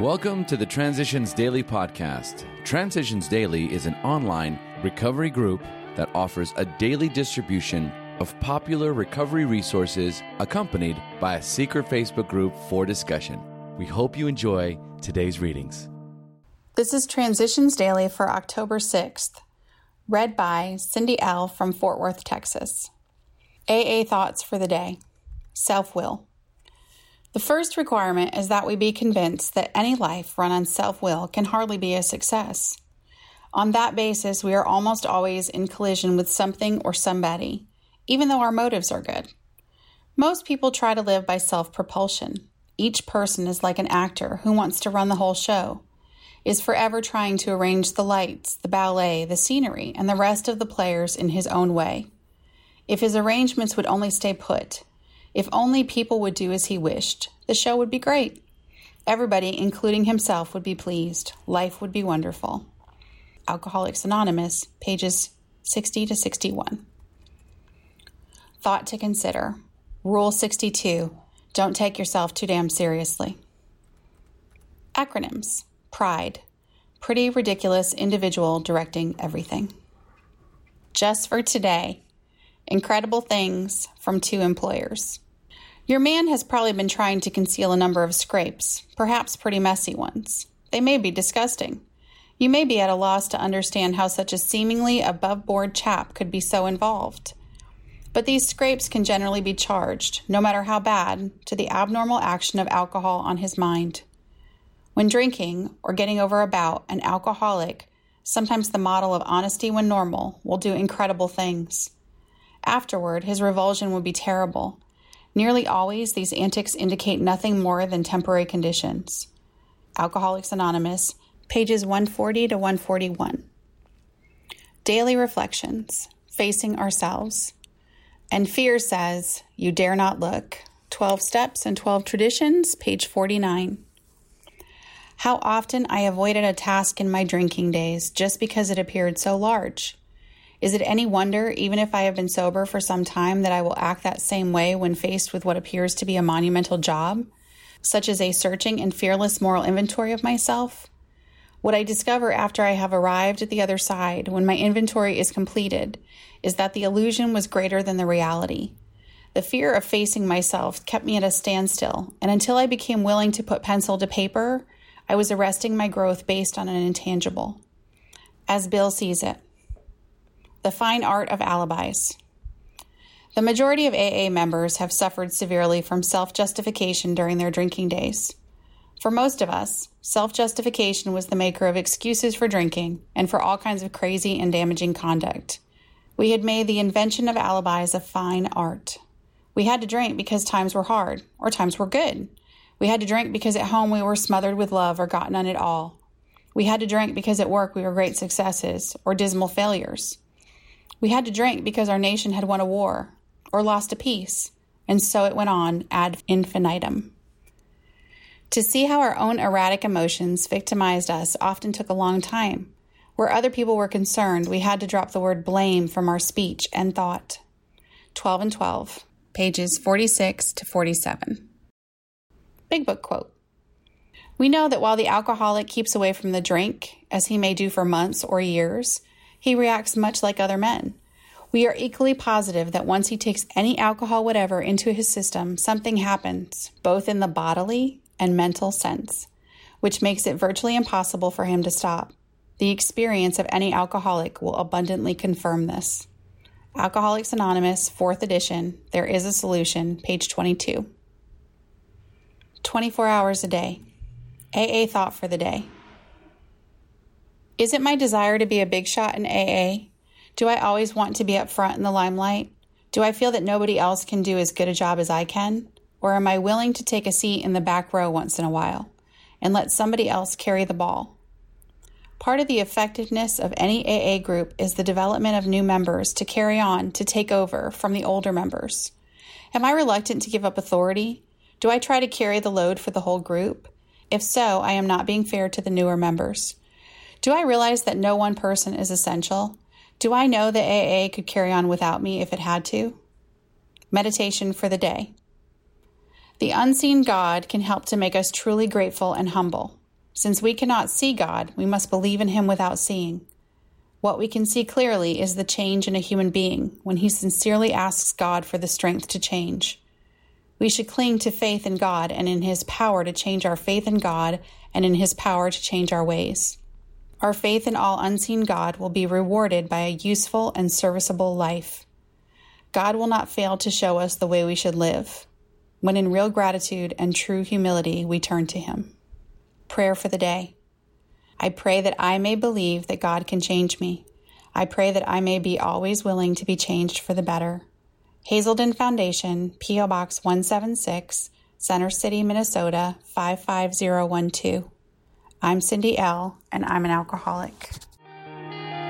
Welcome to the Transitions Daily podcast. Transitions Daily is an online recovery group that offers a daily distribution of popular recovery resources accompanied by a secret Facebook group for discussion. We hope you enjoy today's readings. This is Transitions Daily for October 6th, read by Cindy L. from Fort Worth, Texas. AA Thoughts for the Day Self Will. The first requirement is that we be convinced that any life run on self will can hardly be a success. On that basis, we are almost always in collision with something or somebody, even though our motives are good. Most people try to live by self propulsion. Each person is like an actor who wants to run the whole show, is forever trying to arrange the lights, the ballet, the scenery, and the rest of the players in his own way. If his arrangements would only stay put, if only people would do as he wished, the show would be great. Everybody, including himself, would be pleased. Life would be wonderful. Alcoholics Anonymous, pages 60 to 61. Thought to consider. Rule 62 Don't take yourself too damn seriously. Acronyms Pride. Pretty ridiculous individual directing everything. Just for today. Incredible things from To Employers. Your man has probably been trying to conceal a number of scrapes, perhaps pretty messy ones. They may be disgusting. You may be at a loss to understand how such a seemingly above board chap could be so involved. But these scrapes can generally be charged, no matter how bad, to the abnormal action of alcohol on his mind. When drinking or getting over a bout, an alcoholic, sometimes the model of honesty when normal, will do incredible things. Afterward, his revulsion will be terrible Nearly always, these antics indicate nothing more than temporary conditions. Alcoholics Anonymous, pages 140 to 141. Daily Reflections Facing Ourselves. And Fear says, You dare not look. 12 Steps and 12 Traditions, page 49. How often I avoided a task in my drinking days just because it appeared so large. Is it any wonder, even if I have been sober for some time, that I will act that same way when faced with what appears to be a monumental job, such as a searching and fearless moral inventory of myself? What I discover after I have arrived at the other side, when my inventory is completed, is that the illusion was greater than the reality. The fear of facing myself kept me at a standstill, and until I became willing to put pencil to paper, I was arresting my growth based on an intangible. As Bill sees it, the Fine Art of Alibis. The majority of AA members have suffered severely from self justification during their drinking days. For most of us, self justification was the maker of excuses for drinking and for all kinds of crazy and damaging conduct. We had made the invention of alibis a fine art. We had to drink because times were hard or times were good. We had to drink because at home we were smothered with love or got none at all. We had to drink because at work we were great successes or dismal failures. We had to drink because our nation had won a war or lost a peace, and so it went on ad infinitum. To see how our own erratic emotions victimized us often took a long time. Where other people were concerned, we had to drop the word blame from our speech and thought. 12 and 12, pages 46 to 47. Big Book quote We know that while the alcoholic keeps away from the drink, as he may do for months or years, he reacts much like other men. We are equally positive that once he takes any alcohol, whatever, into his system, something happens, both in the bodily and mental sense, which makes it virtually impossible for him to stop. The experience of any alcoholic will abundantly confirm this. Alcoholics Anonymous, 4th edition, There is a Solution, page 22. 24 hours a day. AA thought for the day. Is it my desire to be a big shot in AA? Do I always want to be up front in the limelight? Do I feel that nobody else can do as good a job as I can? Or am I willing to take a seat in the back row once in a while and let somebody else carry the ball? Part of the effectiveness of any AA group is the development of new members to carry on, to take over from the older members. Am I reluctant to give up authority? Do I try to carry the load for the whole group? If so, I am not being fair to the newer members. Do I realize that no one person is essential? Do I know that AA could carry on without me if it had to? Meditation for the day. The unseen God can help to make us truly grateful and humble. Since we cannot see God, we must believe in Him without seeing. What we can see clearly is the change in a human being when he sincerely asks God for the strength to change. We should cling to faith in God and in His power to change our faith in God and in His power to change our ways. Our faith in all unseen God will be rewarded by a useful and serviceable life. God will not fail to show us the way we should live when in real gratitude and true humility we turn to Him. Prayer for the day. I pray that I may believe that God can change me. I pray that I may be always willing to be changed for the better. Hazelden Foundation, P.O. Box 176, Center City, Minnesota 55012. I'm Cindy L., and I'm an alcoholic.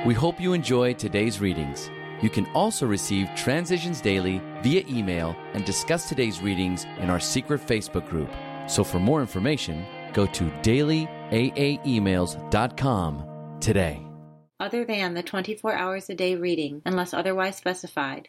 We hope you enjoy today's readings. You can also receive Transitions Daily via email and discuss today's readings in our secret Facebook group. So for more information, go to dailyaaemails.com today. Other than the 24 hours a day reading, unless otherwise specified,